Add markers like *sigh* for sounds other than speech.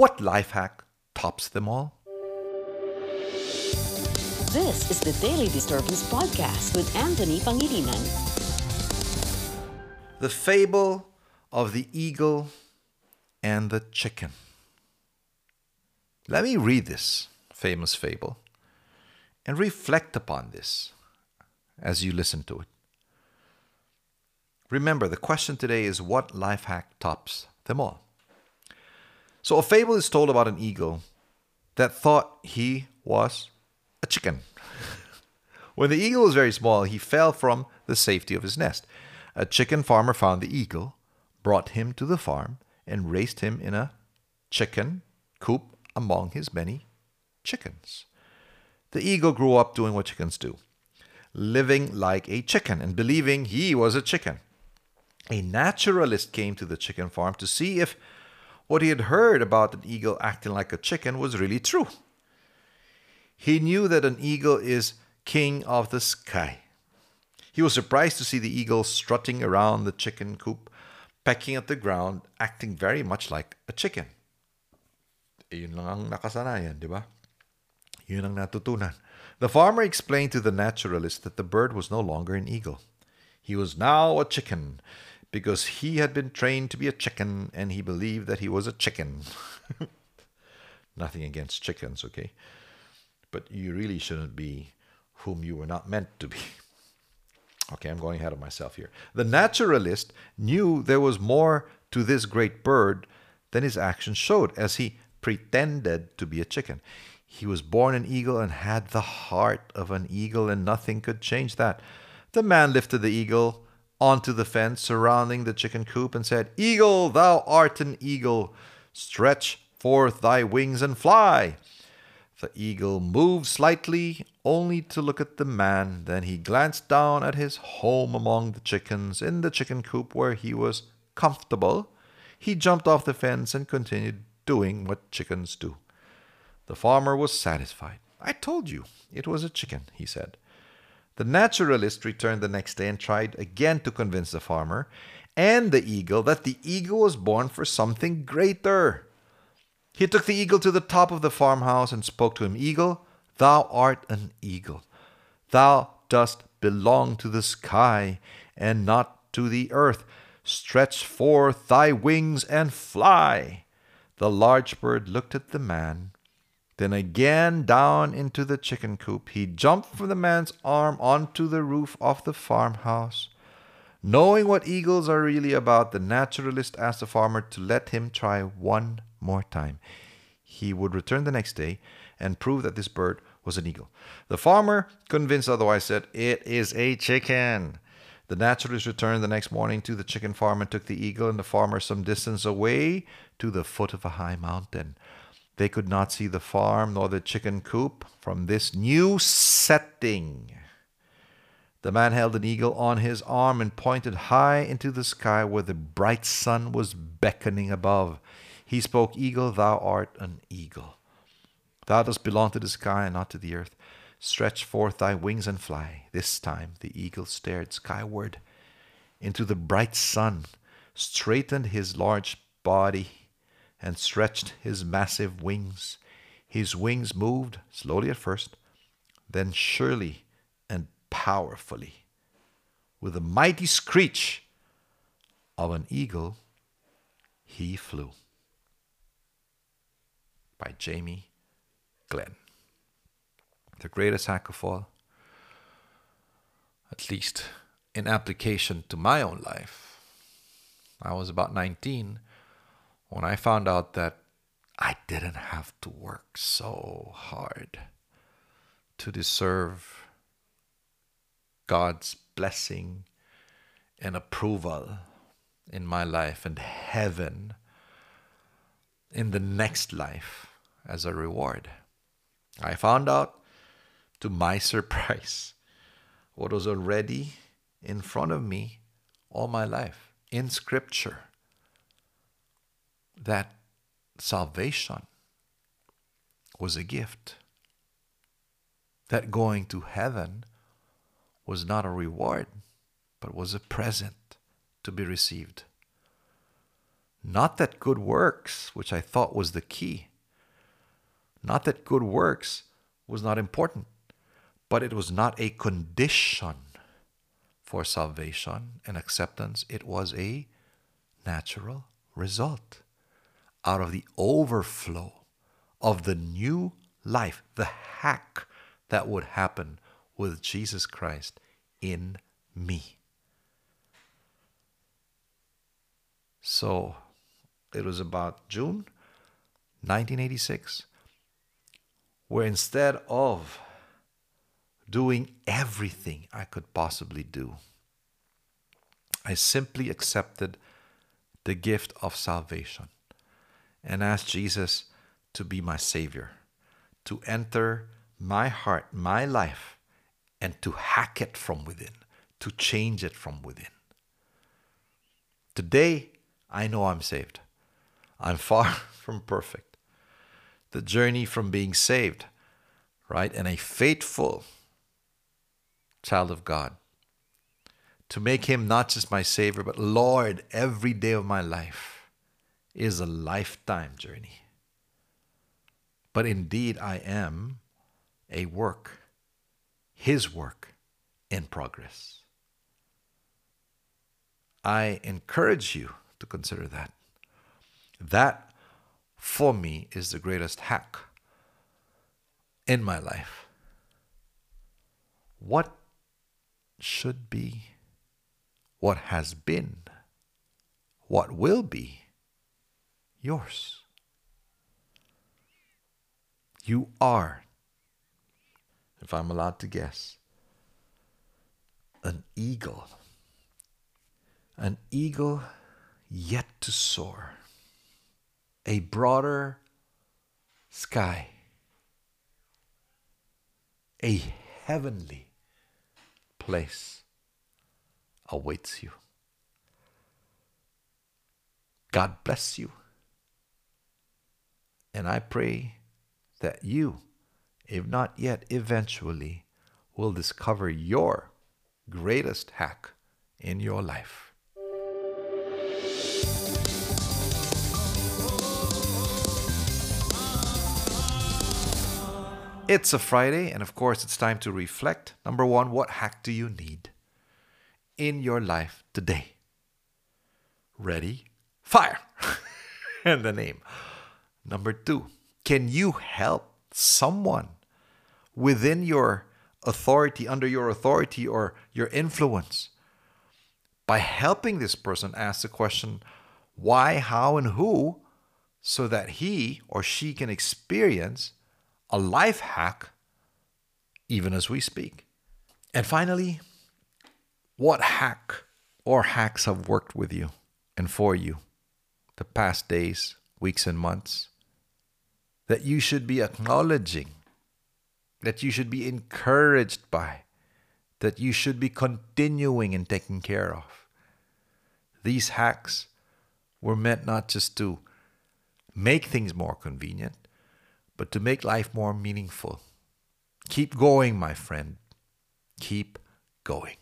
What life hack tops them all? This is the Daily Disturbance Podcast with Anthony Pangilinan. The fable of the eagle and the chicken. Let me read this famous fable and reflect upon this as you listen to it. Remember, the question today is what life hack tops them all? So, a fable is told about an eagle that thought he was a chicken. *laughs* when the eagle was very small, he fell from the safety of his nest. A chicken farmer found the eagle, brought him to the farm, and raised him in a chicken coop among his many chickens. The eagle grew up doing what chickens do, living like a chicken and believing he was a chicken. A naturalist came to the chicken farm to see if what he had heard about an eagle acting like a chicken was really true. He knew that an eagle is king of the sky. He was surprised to see the eagle strutting around the chicken coop, pecking at the ground, acting very much like a chicken. Yun lang ang nakasanayan, di ba? Ang natutunan. The farmer explained to the naturalist that the bird was no longer an eagle. He was now a chicken because he had been trained to be a chicken and he believed that he was a chicken. *laughs* Nothing against chickens, okay? But you really shouldn't be whom you were not meant to be. *laughs* Okay, I'm going ahead of myself here. The naturalist knew there was more to this great bird than his actions showed, as he pretended to be a chicken. He was born an eagle and had the heart of an eagle, and nothing could change that. The man lifted the eagle onto the fence surrounding the chicken coop and said, Eagle, thou art an eagle. Stretch forth thy wings and fly. The eagle moved slightly, only to look at the man. Then he glanced down at his home among the chickens in the chicken coop where he was comfortable. He jumped off the fence and continued doing what chickens do. The farmer was satisfied. I told you it was a chicken, he said. The naturalist returned the next day and tried again to convince the farmer and the eagle that the eagle was born for something greater. He took the eagle to the top of the farmhouse and spoke to him Eagle, thou art an eagle. Thou dost belong to the sky and not to the earth. Stretch forth thy wings and fly. The large bird looked at the man, then again down into the chicken coop. He jumped from the man's arm onto the roof of the farmhouse. Knowing what eagles are really about, the naturalist asked the farmer to let him try one more time. He would return the next day and prove that this bird was an eagle. The farmer, convinced otherwise, said, It is a chicken. The naturalist returned the next morning to the chicken farm and took the eagle and the farmer some distance away to the foot of a high mountain. They could not see the farm nor the chicken coop from this new setting. The man held an eagle on his arm and pointed high into the sky where the bright sun was beckoning above. He spoke, Eagle, thou art an eagle. Thou dost belong to the sky and not to the earth. Stretch forth thy wings and fly. This time the eagle stared skyward into the bright sun, straightened his large body and stretched his massive wings. His wings moved slowly at first, then surely and powerfully. With a mighty screech of an eagle, he flew. By Jamie Glenn. The greatest hack of all, at least in application to my own life. I was about 19 when I found out that I didn't have to work so hard to deserve God's blessing and approval in my life and heaven in the next life as a reward. I found out, to my *laughs* surprise, what was already in front of me all my life in Scripture that salvation was a gift, that going to heaven was not a reward, but was a present to be received. Not that good works, which I thought was the key, not that good works was not important, but it was not a condition for salvation and acceptance. It was a natural result out of the overflow of the new life, the hack that would happen with Jesus Christ in me. So it was about June 1986, where instead of doing everything I could possibly do, I simply accepted the gift of salvation and ask Jesus to be my Savior, to enter my heart, my life, and to hack it from within, to change it from within. Today, I know I'm saved. I'm *laughs* far from perfect. The journey from being saved, right, and a faithful child of God, to make Him not just my Savior, but Lord every day of my life, is a lifetime journey. But indeed, I am a work, His work in progress. I encourage you to consider that. That, for me, is the greatest hack in my life. What should be, what has been, what will be yours? You are, if I'm allowed to guess, an eagle. An eagle yet to soar a broader sky, a heavenly place awaits you. God bless you. And I pray that you, if not yet eventually, will discover your greatest hack in your life. It's a Friday, and of course, it's time to reflect. Number one, what hack do you need in your life today? Ready, fire, *laughs* and the name. Number two, can you help someone within your authority, under your authority or your influence? By helping this person ask the question, why, how, and who, so that he or she can experience a life hack even as we speak. And finally, what hack or hacks have worked with you and for you the past days, weeks, and months that you should be acknowledging, that you should be encouraged by, that you should be continuing and taking care of. These hacks were meant not just to make things more convenient, but to make life more meaningful. Keep going, my friend. Keep going.